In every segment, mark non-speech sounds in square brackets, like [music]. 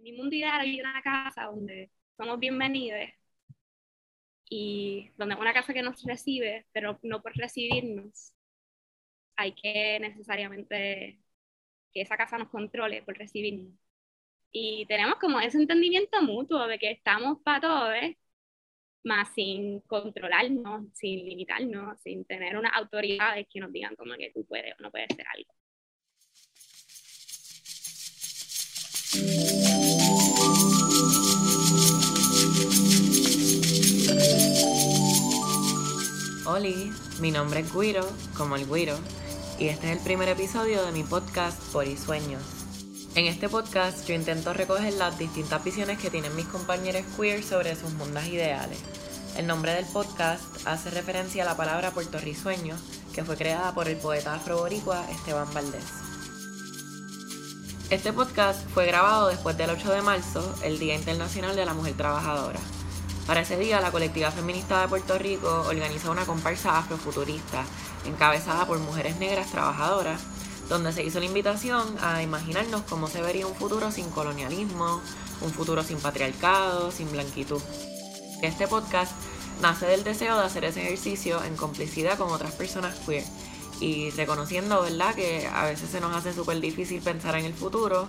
en mi mundo ideal hay una casa donde somos bienvenidos y donde una casa que nos recibe, pero no por recibirnos hay que necesariamente que esa casa nos controle por recibirnos. Y tenemos como ese entendimiento mutuo de que estamos para todos, más sin controlarnos, sin limitarnos, sin tener unas autoridades que nos digan como que tú puedes o no puedes hacer algo. Mi nombre es Guiro, como el Guiro, y este es el primer episodio de mi podcast Por y Sueños. En este podcast yo intento recoger las distintas visiones que tienen mis compañeros queer sobre sus mundos ideales. El nombre del podcast hace referencia a la palabra puertorrizueño, que fue creada por el poeta afroboricua Esteban Valdés. Este podcast fue grabado después del 8 de marzo, el Día Internacional de la Mujer Trabajadora. Para ese día, la colectiva feminista de Puerto Rico organizó una comparsa afrofuturista, encabezada por mujeres negras trabajadoras, donde se hizo la invitación a imaginarnos cómo se vería un futuro sin colonialismo, un futuro sin patriarcado, sin blanquitud. Este podcast nace del deseo de hacer ese ejercicio en complicidad con otras personas queer y reconociendo, ¿verdad?, que a veces se nos hace súper difícil pensar en el futuro,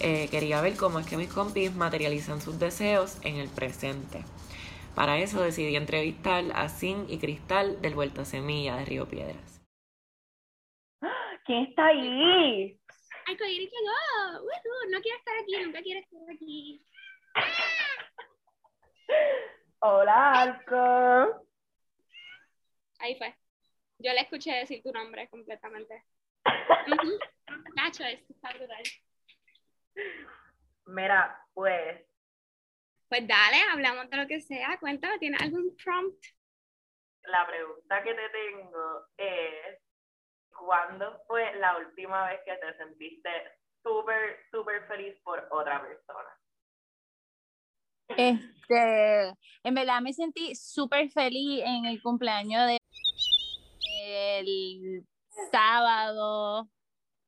eh, quería ver cómo es que mis compis materializan sus deseos en el presente. Para eso decidí entrevistar a Sin y Cristal del Vuelta Semilla de Río Piedras. ¿Quién está ahí? Ay, Coyri llegó. Uh, no quiero estar aquí, nunca quiero estar aquí. Hola, Arco. Ahí fue. Yo le escuché decir tu nombre completamente. [laughs] Nacho, esto está brutal. Mira, pues. Pues dale, hablamos de lo que sea. Cuéntame, ¿tienes algún prompt? La pregunta que te tengo es: ¿cuándo fue la última vez que te sentiste súper, súper feliz por otra persona? Este, en verdad me sentí súper feliz en el cumpleaños de el sábado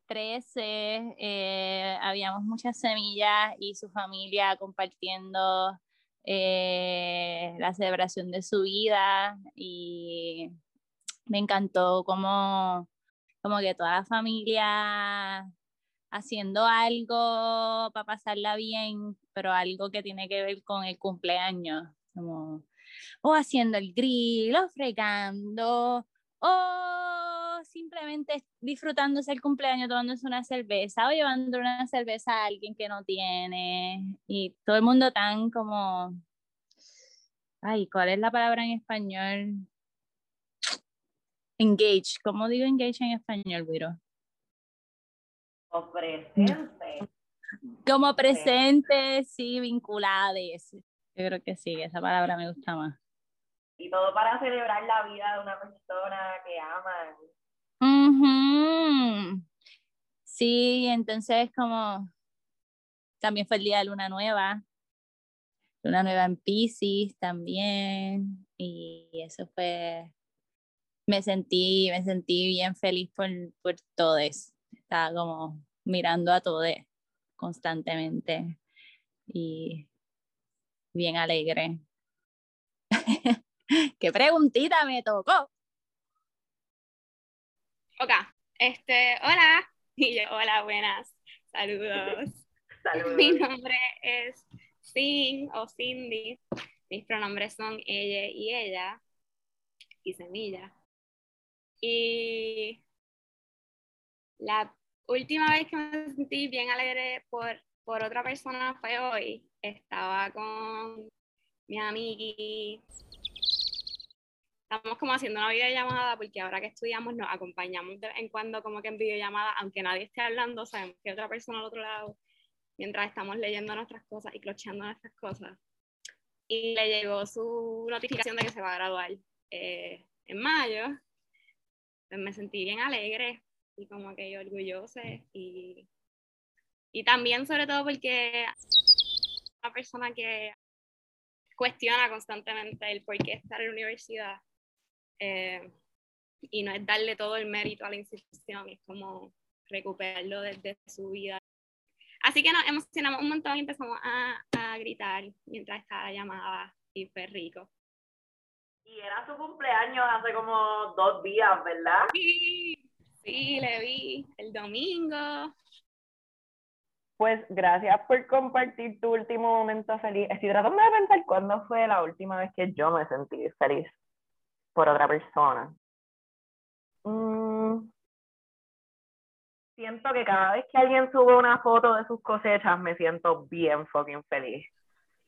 13 eh, habíamos muchas semillas y su familia compartiendo eh, la celebración de su vida y me encantó como, como que toda la familia haciendo algo para pasarla bien, pero algo que tiene que ver con el cumpleaños, como o haciendo el grill, o fregando, o simplemente disfrutándose el cumpleaños, tomándose una cerveza o llevando una cerveza a alguien que no tiene. Y todo el mundo tan como, ay, ¿cuál es la palabra en español? Engage. ¿Cómo digo engage en español, Wiro? Como presente. Como presente, sí, vinculades. Yo creo que sí, esa palabra me gusta más. Y todo para celebrar la vida de una persona que aman. Sí, entonces como también fue el día de Luna Nueva. Luna Nueva en Pisces también. Y eso fue, me sentí, me sentí bien feliz por, por todo eso. Estaba como mirando a todo constantemente y bien alegre. [laughs] ¿Qué preguntita me tocó? Ok, este, hola. [laughs] Y yo, hola, buenas. Saludos. Saludos. Mi nombre es Sin o Cindy. Mis pronombres son ella y ella. Y semilla. Y la última vez que me sentí bien alegre por, por otra persona fue hoy. Estaba con mi amiga estamos como haciendo una videollamada porque ahora que estudiamos nos acompañamos de vez en cuando como que en videollamada, aunque nadie esté hablando, sabemos que otra persona al otro lado, mientras estamos leyendo nuestras cosas y clocheando nuestras cosas. Y le llegó su notificación de que se va a graduar eh, en mayo. Pues me sentí bien alegre y como que orgullosa y, y también sobre todo porque una persona que cuestiona constantemente el por qué estar en la universidad eh, y no es darle todo el mérito a la institución, es como recuperarlo desde su vida. Así que nos emocionamos un montón y empezamos a, a gritar mientras estaba la llamada y fue rico. Y era su cumpleaños hace como dos días, ¿verdad? Sí, sí, le vi el domingo. Pues gracias por compartir tu último momento feliz. Estoy tratando de pensar cuándo fue la última vez que yo me sentí feliz por otra persona. Mm. Siento que cada vez que alguien sube una foto de sus cosechas me siento bien fucking feliz.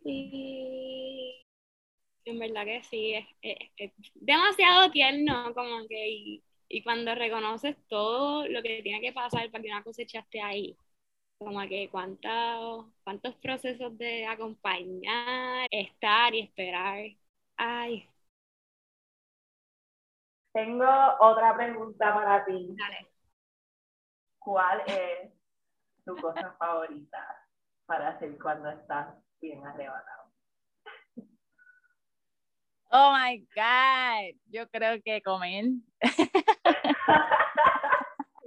Sí, en verdad que sí, es, es- es demasiado tierno, como que, y, y cuando reconoces todo lo que tiene que pasar para que una cosecha esté ahí, como que cuántos, cuántos procesos de acompañar, estar y esperar. Ay, Tengo otra pregunta para ti. dale. ¿Cuál es tu cosa [laughs] favorita para hacer cuando estás bien arrebatado? Oh my God, yo creo que comer. [laughs]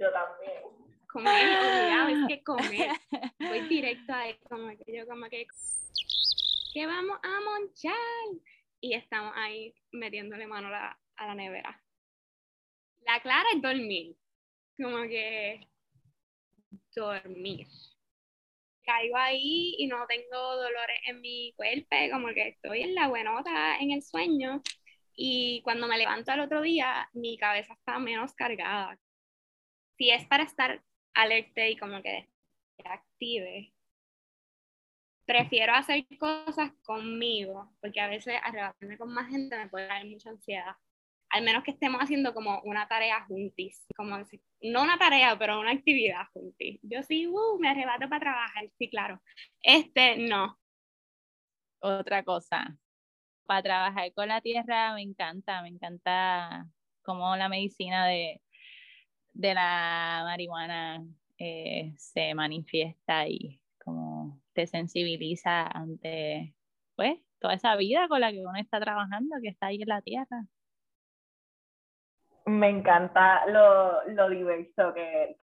Yo también. Comer, obligado, es que comer. [laughs] Voy directo a eso, como que yo como que, ¿qué vamos a monchar? Y estamos ahí metiéndole mano la, a la nevera. La clara es dormir, como que dormir. Caigo ahí y no tengo dolores en mi cuerpo, como que estoy en la buenota, en el sueño. Y cuando me levanto al otro día, mi cabeza está menos cargada. Si es para estar alerta y como que active. Prefiero hacer cosas conmigo, porque a veces arrebatarme con más gente me puede dar mucha ansiedad. Al menos que estemos haciendo como una tarea juntis, como no una tarea, pero una actividad juntis. Yo sí, uh, me arrebato para trabajar, sí, claro. Este, no. Otra cosa, para trabajar con la tierra me encanta, me encanta cómo la medicina de, de la marihuana eh, se manifiesta y como te sensibiliza ante pues toda esa vida con la que uno está trabajando, que está ahí en la tierra. Me encanta lo, lo diverso que,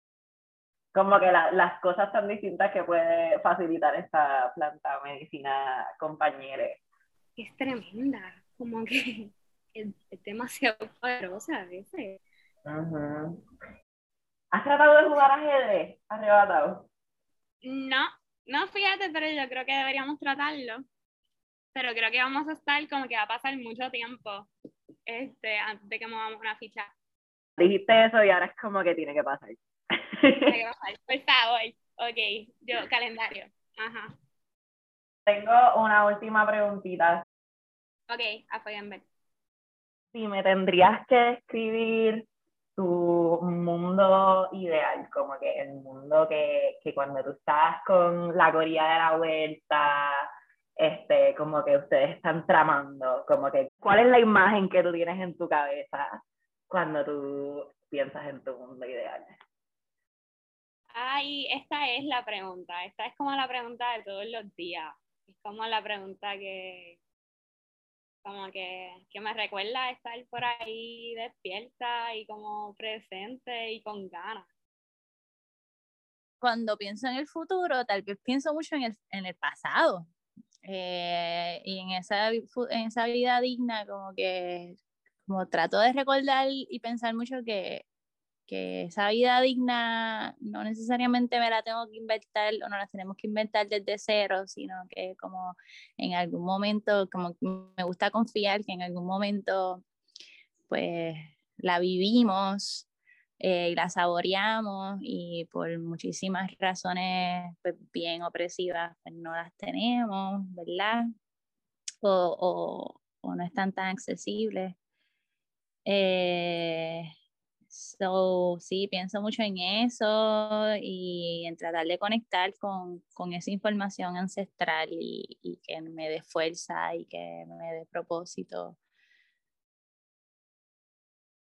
como que la- las cosas tan distintas que puede facilitar esta planta medicina compañera. Es tremenda, como que [laughs] es, es demasiado poderosa a veces. ¿Has tratado de jugar ajedrez arrebatado? No, no, fíjate, pero yo creo que deberíamos tratarlo. Pero creo que vamos a estar como que va a pasar mucho tiempo este, antes de que movamos una ficha. Dijiste eso y ahora es como que tiene que pasar. Tiene que [laughs] pasar. Por favor. Ok, yo, calendario. Ajá. Tengo una última preguntita. Ok, apoyan ver. Si me tendrías que describir tu mundo ideal, como que el mundo que, que cuando tú estás con la corrida de la vuelta, este, como que ustedes están tramando, como que, ¿cuál es la imagen que tú tienes en tu cabeza cuando tú piensas en tu mundo ideal? Ay, esta es la pregunta. Esta es como la pregunta de todos los días. Es como la pregunta que, como que, que me recuerda a estar por ahí despierta y como presente y con ganas. Cuando pienso en el futuro, tal vez pienso mucho en el, en el pasado eh, y en esa, en esa vida digna, como que como trato de recordar y pensar mucho que, que esa vida digna no necesariamente me la tengo que inventar o no la tenemos que inventar desde cero, sino que como en algún momento, como me gusta confiar que en algún momento pues la vivimos eh, y la saboreamos y por muchísimas razones pues, bien opresivas pues, no las tenemos, ¿verdad? O, o, no están tan accesibles. Eh, so, sí, pienso mucho en eso y en tratar de conectar con, con esa información ancestral y, y que me dé fuerza y que me dé propósito.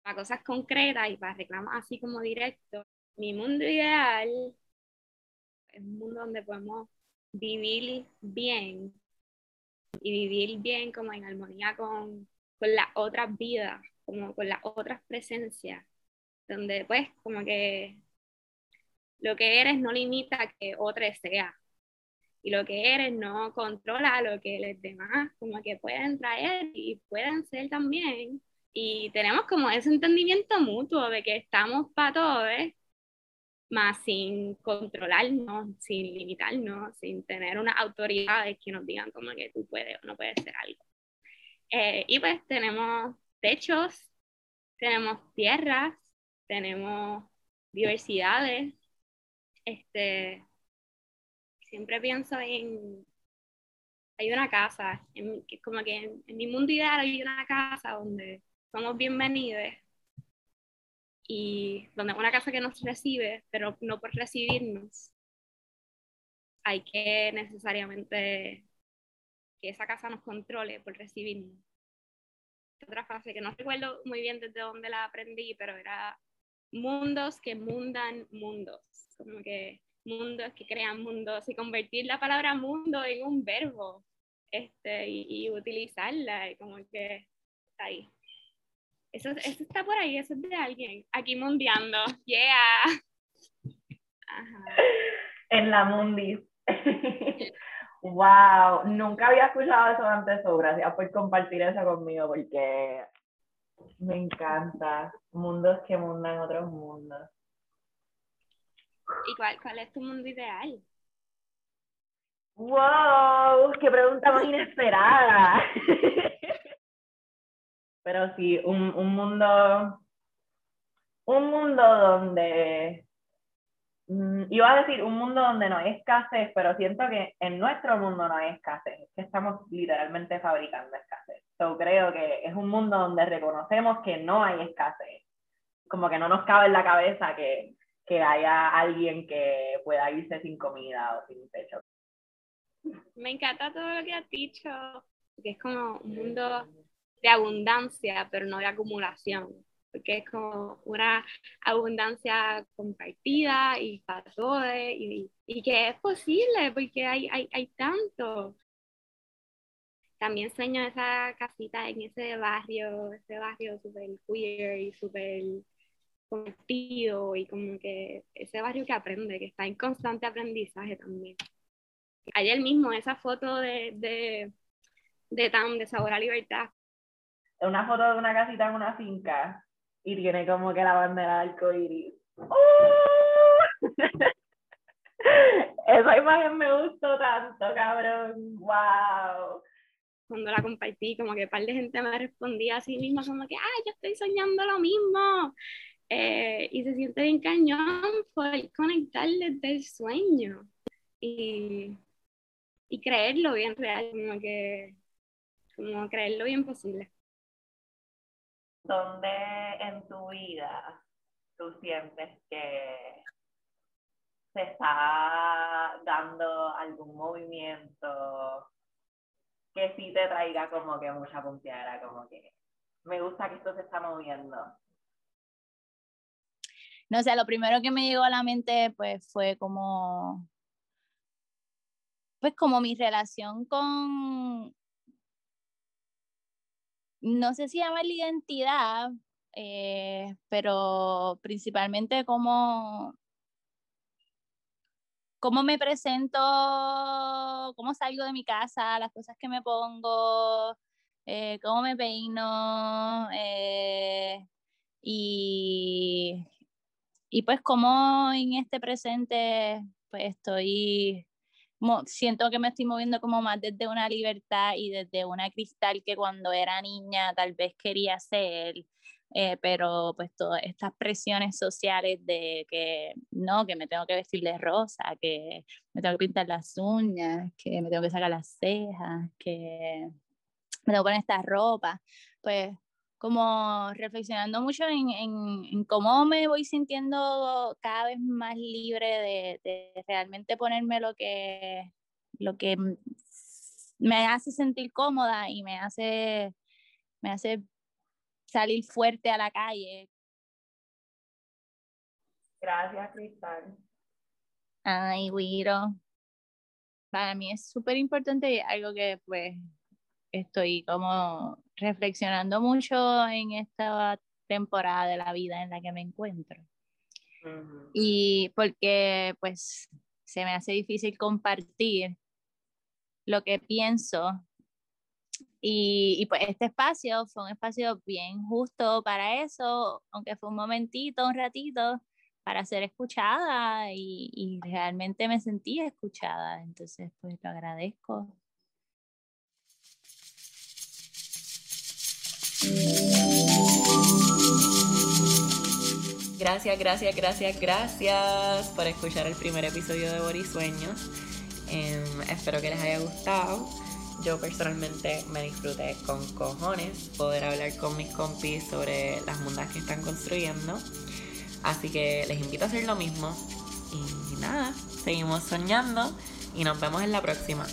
Para cosas concretas y para reclamos así como directos. Mi mundo ideal es un mundo donde podemos vivir bien y vivir bien como en armonía con, con las otras vidas, como con las otras presencias, donde pues como que lo que eres no limita que otro sea. Y lo que eres no controla lo que los demás como que pueden traer y pueden ser también. Y tenemos como ese entendimiento mutuo de que estamos para todos, más sin controlarnos, sin limitarnos, sin tener unas autoridades que nos digan como que tú puedes o no puedes hacer algo. Eh, y pues tenemos techos, tenemos tierras, tenemos diversidades. Este, siempre pienso en, hay una casa, en, como que en, en mi mundo ideal hay una casa donde somos bienvenidos y donde una casa que nos recibe, pero no por recibirnos, hay que necesariamente que esa casa nos controle por recibirnos. Otra frase que no recuerdo muy bien desde dónde la aprendí, pero era mundos que mundan mundos, como que mundos que crean mundos y convertir la palabra mundo en un verbo este, y, y utilizarla, y como que está ahí. Eso, eso está por ahí, eso es de alguien. Aquí mundiando. [laughs] Yeah. En la mundi. [laughs] wow, nunca había escuchado eso antes, so gracias por compartir eso conmigo porque me encanta. Mundos que mundan otros mundos. ¿Y cuál, cuál es tu mundo ideal? ¡Wow! ¡Qué pregunta más inesperada! [laughs] Pero sí, un, un mundo, un mundo donde, mm, iba a decir un mundo donde no hay escasez, pero siento que en nuestro mundo no hay escasez, es que estamos literalmente fabricando escasez. Yo creo que es un mundo donde reconocemos que no hay escasez, como que no nos cabe en la cabeza que, que haya alguien que pueda irse sin comida o sin techo. Me encanta todo lo que has dicho, que es como un mundo de abundancia, pero no de acumulación, porque es como una abundancia compartida y para todos, y, y, que es posible, porque hay, hay, hay tanto. También sueño esa casita en ese barrio, ese barrio súper queer y súper compartido y como que ese barrio que aprende, que está en constante aprendizaje también. Ayer mismo esa foto de, de, de TAM, de Sabor Libertad, una foto de una casita en una finca y tiene como que la bandera del arcoíris. ¡Oh! [laughs] Esa imagen me gustó tanto, cabrón. ¡Wow! Cuando la compartí, como que un par de gente me respondía a sí misma, como que, ¡ay, yo estoy soñando lo mismo! Eh, y se siente bien cañón por conectar desde el sueño y, y creerlo bien real, como que, como creerlo bien posible. ¿Dónde en tu vida tú sientes que se está dando algún movimiento que sí te traiga como que mucha puntiera, como que me gusta que esto se está moviendo? No sé, lo primero que me llegó a la mente pues fue como pues como mi relación con, no sé si llama la identidad, eh, pero principalmente cómo, cómo me presento, cómo salgo de mi casa, las cosas que me pongo, eh, cómo me peino eh, y, y pues cómo en este presente pues estoy siento que me estoy moviendo como más desde una libertad y desde una cristal que cuando era niña tal vez quería ser, eh, pero pues todas estas presiones sociales de que no, que me tengo que vestir de rosa, que me tengo que pintar las uñas, que me tengo que sacar las cejas, que me tengo que poner esta ropa, pues como reflexionando mucho en, en, cómo me voy sintiendo cada vez más libre de, realmente ponerme lo que, lo que me hace sentir cómoda y me hace, me hace salir fuerte a la calle. Gracias, Cristal. Ay, Wiro. Para mí es súper importante y algo que pues estoy como reflexionando mucho en esta temporada de la vida en la que me encuentro. Y porque pues se me hace difícil compartir lo que pienso. Y, y, pues este espacio fue un espacio bien justo para eso, aunque fue un momentito, un ratito, para ser escuchada y, y realmente me sentí escuchada. Entonces, pues lo agradezco. Gracias, gracias, gracias, gracias por escuchar el primer episodio de Borisueños. Eh, espero que les haya gustado. Yo personalmente me disfruté con cojones poder hablar con mis compis sobre las mundas que están construyendo. Así que les invito a hacer lo mismo. Y nada, seguimos soñando y nos vemos en la próxima.